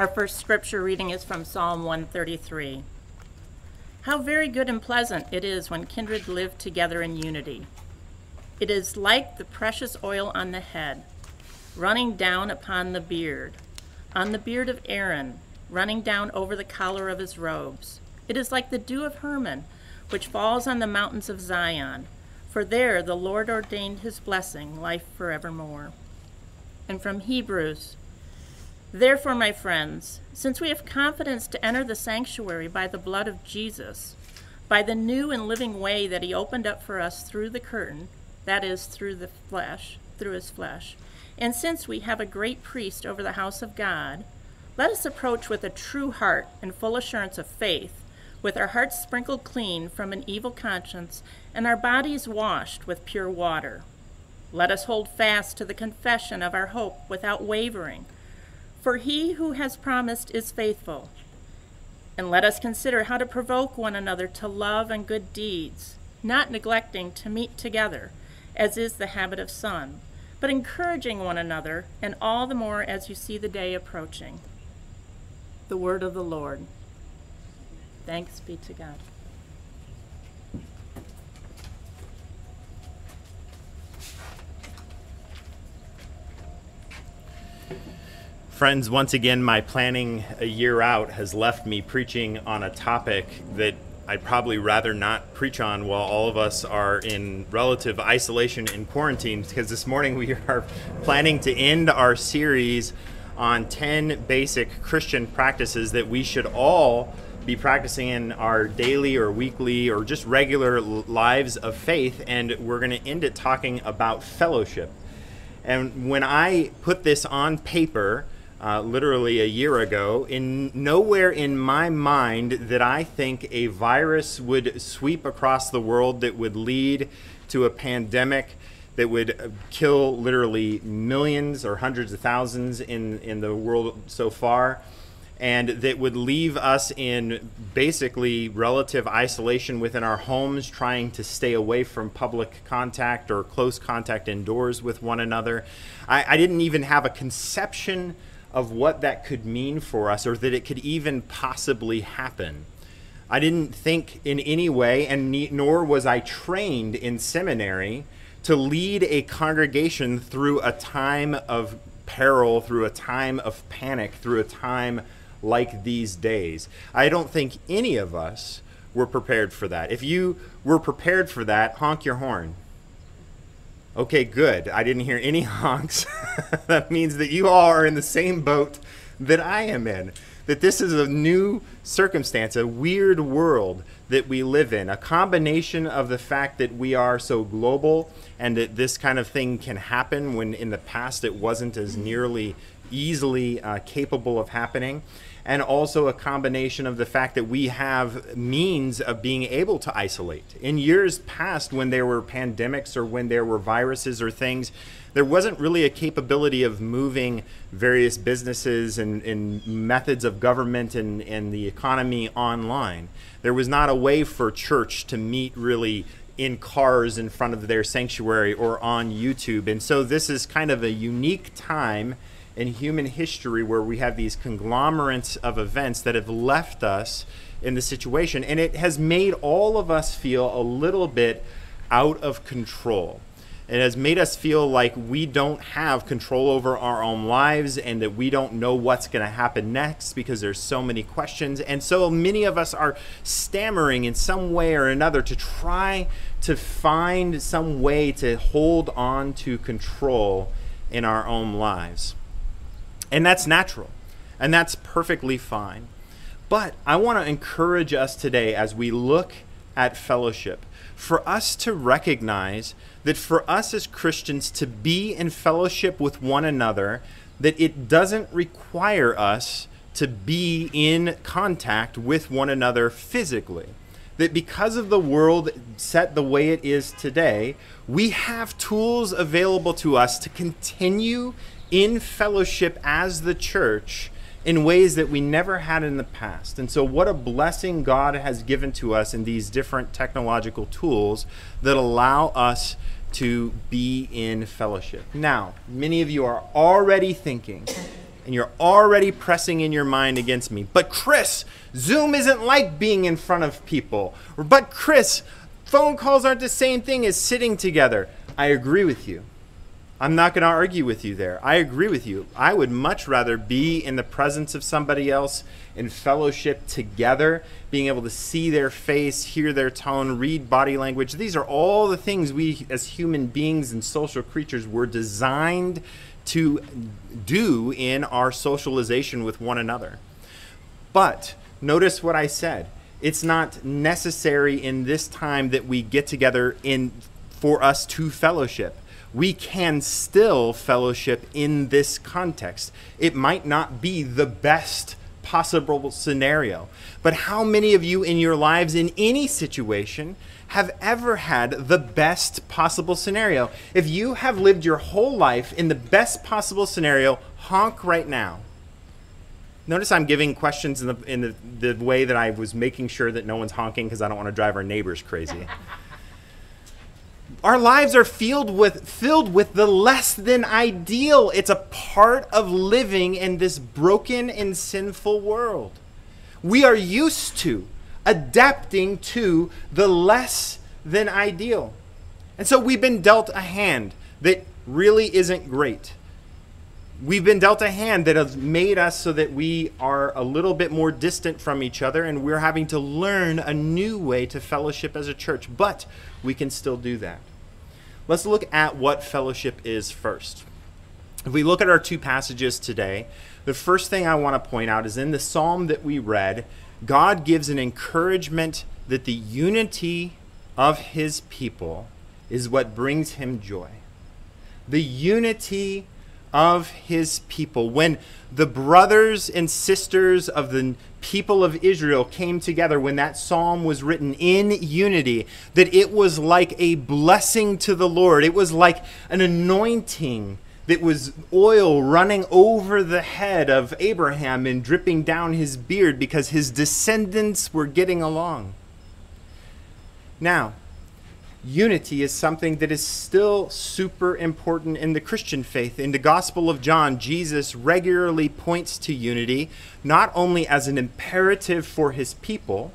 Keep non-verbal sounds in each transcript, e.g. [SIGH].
Our first scripture reading is from Psalm 133. How very good and pleasant it is when kindred live together in unity. It is like the precious oil on the head, running down upon the beard, on the beard of Aaron, running down over the collar of his robes. It is like the dew of Hermon, which falls on the mountains of Zion. For there the Lord ordained his blessing, life forevermore. And from Hebrews, Therefore, my friends, since we have confidence to enter the sanctuary by the blood of Jesus, by the new and living way that he opened up for us through the curtain, that is, through the flesh, through his flesh, and since we have a great priest over the house of God, let us approach with a true heart and full assurance of faith, with our hearts sprinkled clean from an evil conscience and our bodies washed with pure water. Let us hold fast to the confession of our hope without wavering for he who has promised is faithful. And let us consider how to provoke one another to love and good deeds, not neglecting to meet together, as is the habit of some, but encouraging one another, and all the more as you see the day approaching. The word of the Lord. Thanks be to God. Friends, once again, my planning a year out has left me preaching on a topic that I'd probably rather not preach on while all of us are in relative isolation and quarantine because this morning we are planning to end our series on 10 basic Christian practices that we should all be practicing in our daily or weekly or just regular lives of faith. And we're going to end it talking about fellowship. And when I put this on paper, uh, literally a year ago. In nowhere in my mind that I think a virus would sweep across the world that would lead to a pandemic that would kill literally millions or hundreds of thousands in, in the world so far, and that would leave us in basically relative isolation within our homes, trying to stay away from public contact or close contact indoors with one another. I, I didn't even have a conception of what that could mean for us or that it could even possibly happen. I didn't think in any way, and nor was I trained in seminary to lead a congregation through a time of peril, through a time of panic, through a time like these days. I don't think any of us were prepared for that. If you were prepared for that, honk your horn. Okay, good. I didn't hear any [LAUGHS] honks. that means that you all are in the same boat that I am in. That this is a new circumstance, a weird world that we live in. A combination of the fact that we are so global and that this kind of thing can happen when in the past it wasn't as nearly easily uh, capable of happening and also a combination of the fact that we have means of being able to isolate. In years past, when there were pandemics or when there were viruses or things, there wasn't really a capability of moving various businesses and, and methods of government and, and the economy online. There was not a way for church to meet really in cars in front of their sanctuary or on YouTube. And so this is kind of a unique time in human history where we have these conglomerates of events that have left us in the situation. And it has made all of us feel a little bit out of control. It has made us feel like we don't have control over our own lives and that we don't know what's going to happen next because there's so many questions. And so many of us are stammering in some way or another to try to find some way to hold on to control in our own lives. And that's natural. And that's perfectly fine. But I want to encourage us today as we look at fellowship for us to recognize that for us as Christians to be in fellowship with one another, that it doesn't require us to be in contact with one another physically. That because of the world set the way it is today, we have tools available to us to continue in fellowship as the church in ways that we never had in the past. And so, what a blessing God has given to us in these different technological tools that allow us to be in fellowship. Now, many of you are already thinking, and you're already pressing in your mind against me. But Chris, Zoom isn't like being in front of people. But Chris, phone calls aren't the same thing as sitting together. I agree with you. I'm not going to argue with you there. I agree with you. I would much rather be in the presence of somebody else in fellowship together, being able to see their face, hear their tone, read body language. These are all the things we, as human beings and social creatures, were designed to do in our socialization with one another. But notice what I said. It's not necessary in this time that we get together in for us to fellowship we can still fellowship in this context. It might not be the best possible scenario, but how many of you in your lives, in any situation, have ever had the best possible scenario? If you have lived your whole life in the best possible scenario, honk right now. Notice I'm giving questions in the in the, the way that I was making sure that no one's honking because I don't want to drive our neighbors crazy. [LAUGHS] our lives are filled with filled with the less than ideal. It's a part of living in this broken and sinful world. We are used to adapting to the less than ideal. And so we've been dealt a hand that really isn't great we've been dealt a hand that has made us so that we are a little bit more distant from each other and we're having to learn a new way to fellowship as a church but we can still do that Let's look at what fellowship is first. If we look at our two passages today, the first thing I want to point out is in the psalm that we read, God gives an encouragement that the unity of his people is what brings him joy. The unity of his people. When the brothers and sisters of the people of Israel came together when that psalm was written in unity, that it was like a blessing to the Lord. It was like an anointing that was oil running over the head of Abraham and dripping down his beard because his descendants were getting along. Now, unity is something that is still super important in the Christian faith. In the Gospel of John, Jesus regularly points to unity, not only as an imperative for his people,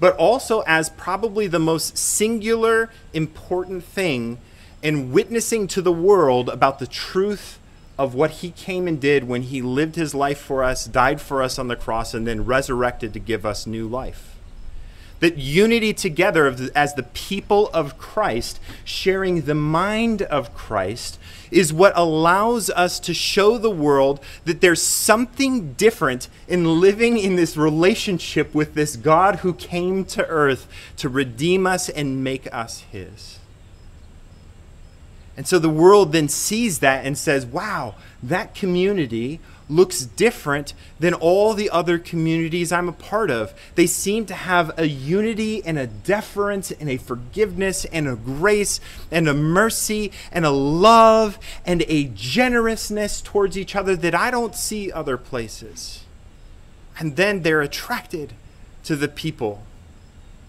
but also as probably the most singular important thing in witnessing to the world about the truth of what he came and did when he lived his life for us, died for us on the cross, and then resurrected to give us new life that unity together as the people of Christ, sharing the mind of Christ, is what allows us to show the world that there's something different in living in this relationship with this God who came to earth to redeem us and make us his. And so the world then sees that and says, wow, that community looks different than all the other communities I'm a part of. They seem to have a unity and a deference and a forgiveness and a grace and a mercy and a love and a generousness towards each other that I don't see other places. And then they're attracted to the people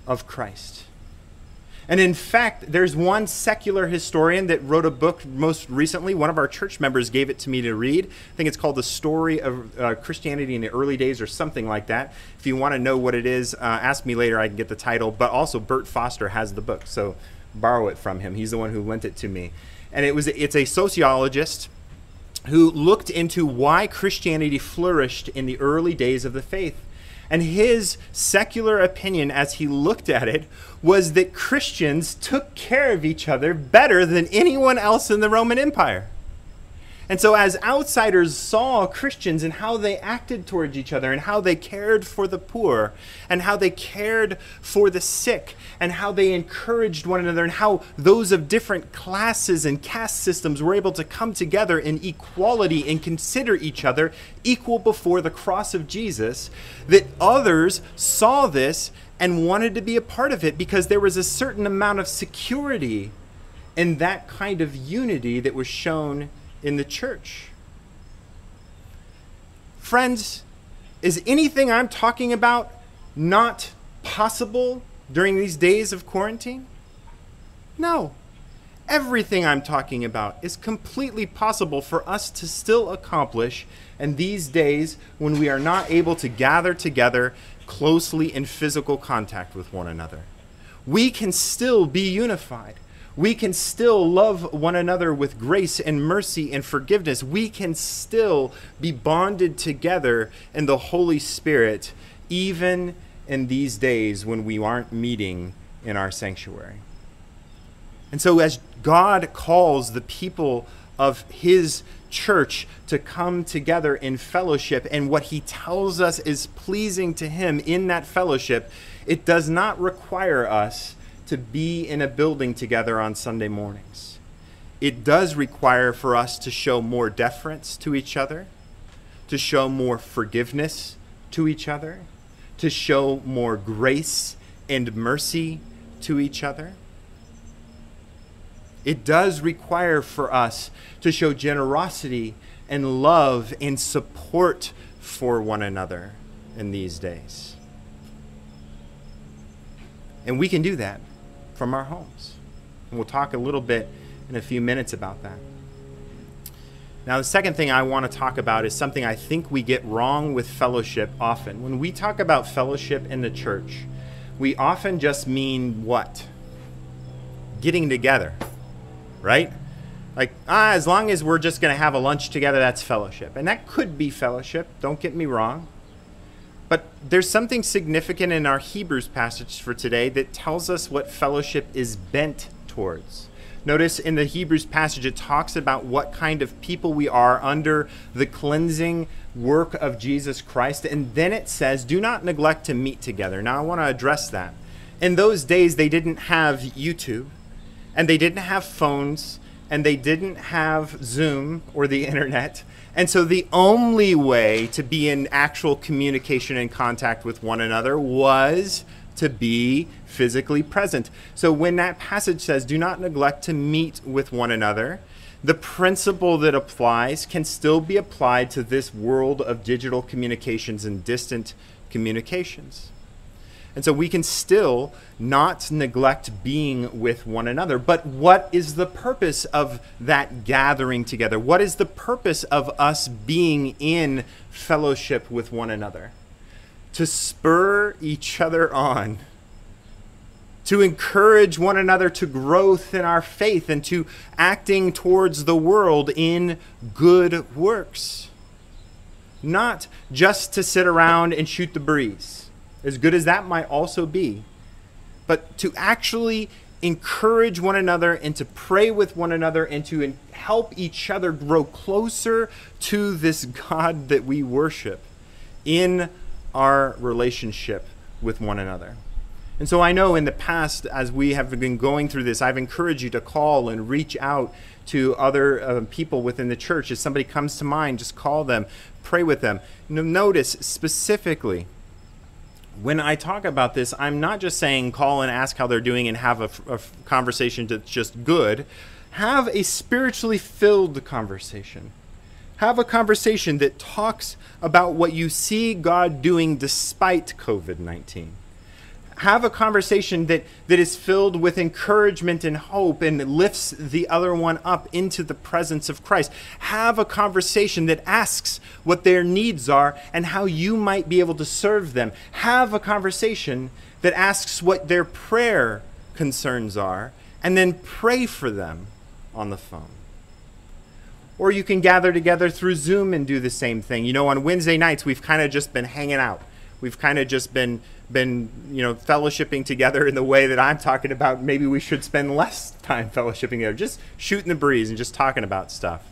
of Christ. And in fact, there's one secular historian that wrote a book most recently. One of our church members gave it to me to read. I think it's called The Story of uh, Christianity in the Early Days or something like that. If you want to know what it is, uh, ask me later. I can get the title. But also, Bert Foster has the book. So borrow it from him. He's the one who lent it to me. And it was it's a sociologist who looked into why Christianity flourished in the early days of the faith. And his secular opinion, as he looked at it, was that Christians took care of each other better than anyone else in the Roman Empire. And so, as outsiders saw Christians and how they acted towards each other, and how they cared for the poor, and how they cared for the sick, and how they encouraged one another, and how those of different classes and caste systems were able to come together in equality and consider each other equal before the cross of Jesus, that others saw this and wanted to be a part of it because there was a certain amount of security in that kind of unity that was shown in the church. Friends, is anything I'm talking about not possible during these days of quarantine? No. everything I'm talking about is completely possible for us to still accomplish in these days when we are not able to gather together closely in physical contact with one another. We can still be unified. We can still love one another with grace and mercy and forgiveness. We can still be bonded together in the Holy Spirit, even in these days when we aren't meeting in our sanctuary. And so, as God calls the people of His church to come together in fellowship, and what He tells us is pleasing to Him in that fellowship, it does not require us to be in a building together on Sunday mornings. It does require for us to show more deference to each other, to show more forgiveness to each other, to show more grace and mercy to each other. It does require for us to show generosity and love and support for one another in these days. And we can do that from our homes. And we'll talk a little bit in a few minutes about that. Now, the second thing I want to talk about is something I think we get wrong with fellowship often. When we talk about fellowship in the church, we often just mean what? Getting together right? Like, ah, as long as we're just going to have a lunch together, that's fellowship. And that could be fellowship, don't get me wrong. But there's something significant in our Hebrews passage for today that tells us what fellowship is bent towards. Notice in the Hebrews passage, it talks about what kind of people we are under the cleansing work of Jesus Christ. And then it says, do not neglect to meet together. Now, I want to address that. In those days, they didn't have YouTube and they didn't have phones and they didn't have Zoom or the internet. And so the only way to be in actual communication and contact with one another was to be physically present. So when that passage says, do not neglect to meet with one another, the principle that applies can still be applied to this world of digital communications and distant communications. And so we can still not neglect being with one another. But what is the purpose of that gathering together? What is the purpose of us being in fellowship with one another? To spur each other on, to encourage one another to growth in our faith and to acting towards the world in good works. Not just to sit around and shoot the breeze as good as that might also be, but to actually encourage one another and to pray with one another and to help each other grow closer to this God that we worship in our relationship with one another. And so I know in the past, as we have been going through this, I've encouraged you to call and reach out to other uh, people within the church. If somebody comes to mind, just call them, pray with them. Notice specifically, when I talk about this, I'm not just saying call and ask how they're doing and have a, a conversation that's just good. Have a spiritually filled conversation. Have a conversation that talks about what you see God doing despite COVID 19 have a conversation that, that is filled with encouragement and hope and lifts the other one up into the presence of Christ. Have a conversation that asks what their needs are and how you might be able to serve them. Have a conversation that asks what their prayer concerns are and then pray for them on the phone. Or you can gather together through Zoom and do the same thing. You know, on Wednesday nights, we've kind of just been hanging out. We've kind of just been been you know fellowshipping together in the way that I'm talking about. Maybe we should spend less time fellowshipping together, just shooting the breeze and just talking about stuff.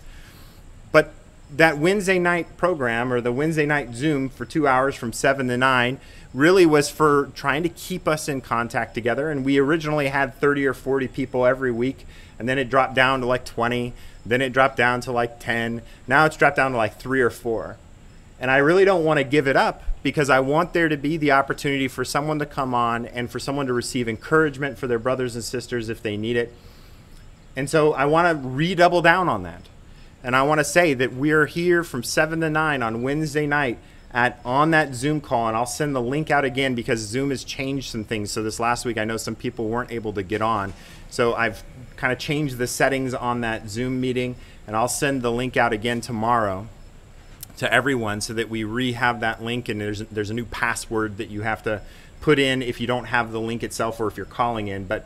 But that Wednesday night program or the Wednesday night Zoom for two hours from seven to nine really was for trying to keep us in contact together. And we originally had 30 or 40 people every week, and then it dropped down to like 20. Then it dropped down to like 10. Now it's dropped down to like three or four. And I really don't want to give it up because I want there to be the opportunity for someone to come on and for someone to receive encouragement for their brothers and sisters if they need it. And so I want to redouble down on that. And I want to say that we're here from 7 to 9 on Wednesday night at on that Zoom call and I'll send the link out again because Zoom has changed some things. So this last week I know some people weren't able to get on. So I've kind of changed the settings on that Zoom meeting, and I'll send the link out again tomorrow to everyone so that we re-have that link and there's there's a new password that you have to put in if you don't have the link itself or if you're calling in. But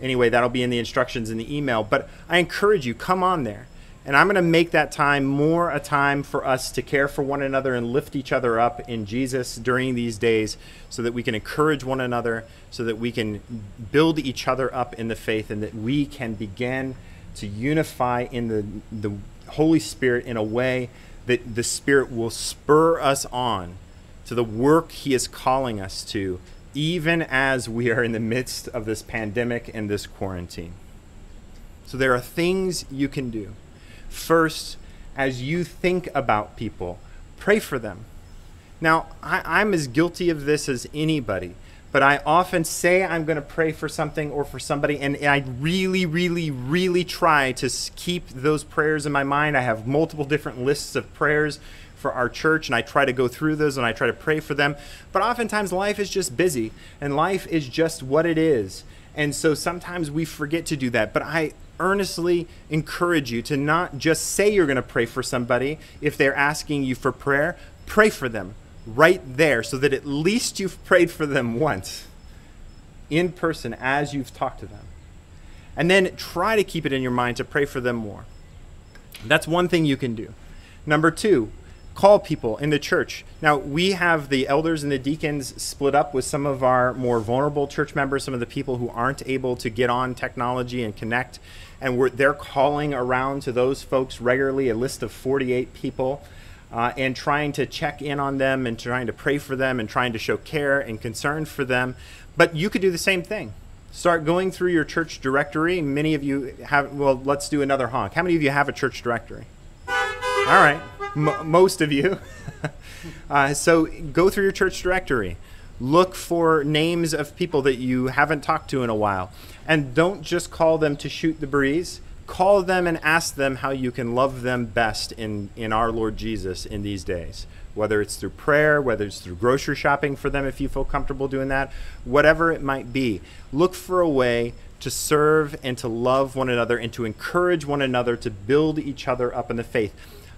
anyway that'll be in the instructions in the email. But i encourage you come on there. And i'm going to make that time more a time for us to care for one another and lift each other up in jesus during these days so that we can encourage one another so that we can build each other up in the faith and that we can begin to unify in the, the holy spirit in a way that the Spirit will spur us on to the work He is calling us to, even as we are in the midst of this pandemic and this quarantine. So there are things you can do. First, as you think about people, pray for them. Now, I, am as guilty of this as anybody but I often say I'm going to pray for something or for somebody, and I really, really, really try to keep those prayers in my mind. I have multiple different lists of prayers for our church, and I try to go through those and I try to pray for them. But oftentimes, life is just busy, and life is just what it is. And so sometimes we forget to do that. But I earnestly encourage you to not just say you're going to pray for somebody if they're asking you for prayer, pray for them right there so that at least you've prayed for them once in person as you've talked to them. And then try to keep it in your mind to pray for them more. That's one thing you can do. Number two, call people in the church. Now, we have the elders and the deacons split up with some of our more vulnerable church members, some of the people who aren't able to get on technology and connect. And they're calling around to those folks regularly, a list of 48 people uh, and trying to check in on them and trying to pray for them and trying to show care and concern for them. But you could do the same thing. Start going through your church directory. Many of you have, well, let's do another honk. How many of you have a church directory? All right, M- most of you. [LAUGHS] uh, so go through your church directory. Look for names of people that you haven't talked to in a while. And don't just call them to shoot the breeze call them and ask them how you can love them best in, in our Lord Jesus in these days. Whether it's through prayer, whether it's through grocery shopping for them if you feel comfortable doing that, whatever it might be. Look for a way to serve and to love one another and to encourage one another to build each other up in the faith.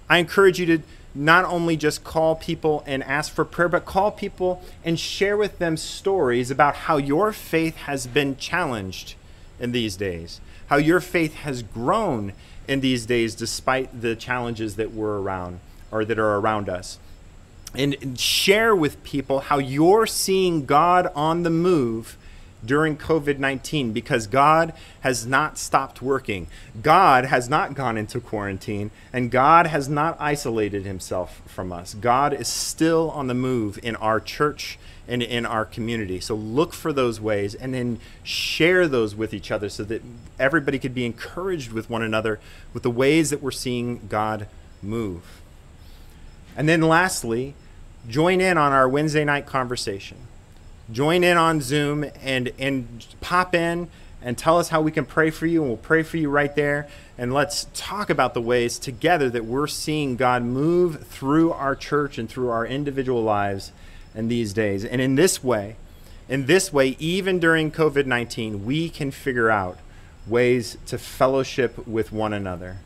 I encourage you to not only just call people and ask for prayer, but call people and share with them stories about how your faith has been challenged in these days how your faith has grown in these days despite the challenges that were around or that are around us. And share with people how you're seeing God on the move during COVID 19 because God has not stopped working. God has not gone into quarantine, and God has not isolated himself from us. God is still on the move in our church and in our community. So look for those ways and then share those with each other so that everybody could be encouraged with one another with the ways that we're seeing God move. And then lastly, join in on our Wednesday night conversation. Join in on Zoom and and pop in and tell us how we can pray for you and we'll pray for you right there and let's talk about the ways together that we're seeing God move through our church and through our individual lives in these days. And in this way, in this way, even during COVID 19, we can figure out ways to fellowship with one another,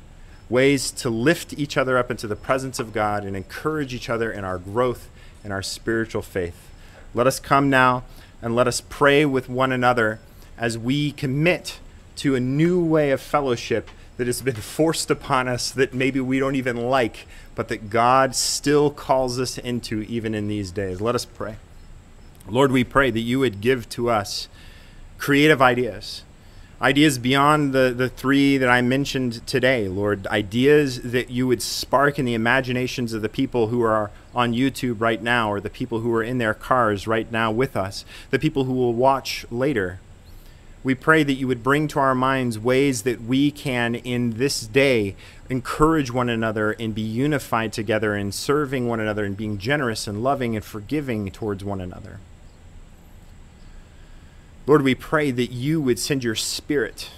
ways to lift each other up into the presence of God and encourage each other in our growth in our spiritual faith. Let us come now and let us pray with one another as we commit to a new way of fellowship that has been forced upon us that maybe we don't even like, but that God still calls us into even in these days. Let us pray. Lord, we pray that you would give to us creative ideas, ideas beyond the, the three that I mentioned today, Lord, ideas that you would spark in the imaginations of the people who are on YouTube right now, or the people who are in their cars right now with us, the people who will watch later. We pray that you would bring to our minds ways that we can, in this day, encourage one another and be unified together in serving one another and being generous and loving and forgiving towards one another. Lord, we pray that you would send your spirit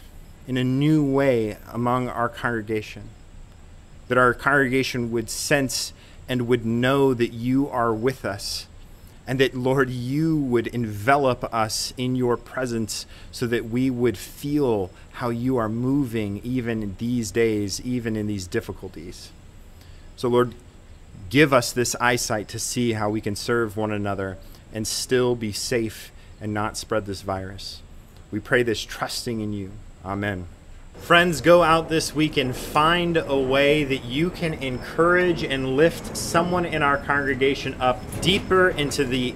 in a new way among our congregation, that our congregation would sense and would know that you are with us and that, Lord, you would envelop us in your presence so that we would feel how you are moving even in these days, even in these difficulties. So, Lord, give us this eyesight to see how we can serve one another and still be safe and not spread this virus. We pray this trusting in you. Amen. Friends, go out this week and find a way that you can encourage and lift someone in our congregation up deeper into the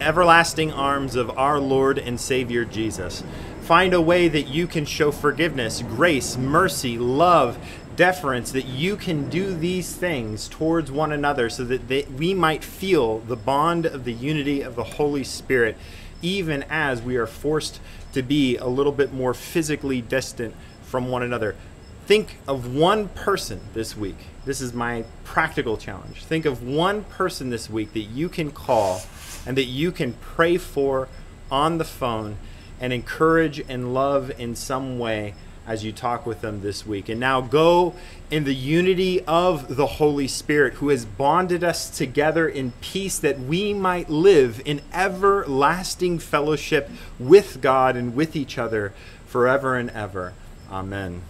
everlasting arms of our Lord and Savior Jesus. Find a way that you can show forgiveness, grace, mercy, love, deference, that you can do these things towards one another so that they, we might feel the bond of the unity of the Holy Spirit, even as we are forced to be a little bit more physically distant from one another. Think of one person this week. This is my practical challenge. Think of one person this week that you can call and that you can pray for on the phone and encourage and love in some way as you talk with them this week. And now go in the unity of the Holy Spirit who has bonded us together in peace that we might live in everlasting fellowship with God and with each other forever and ever. Amen.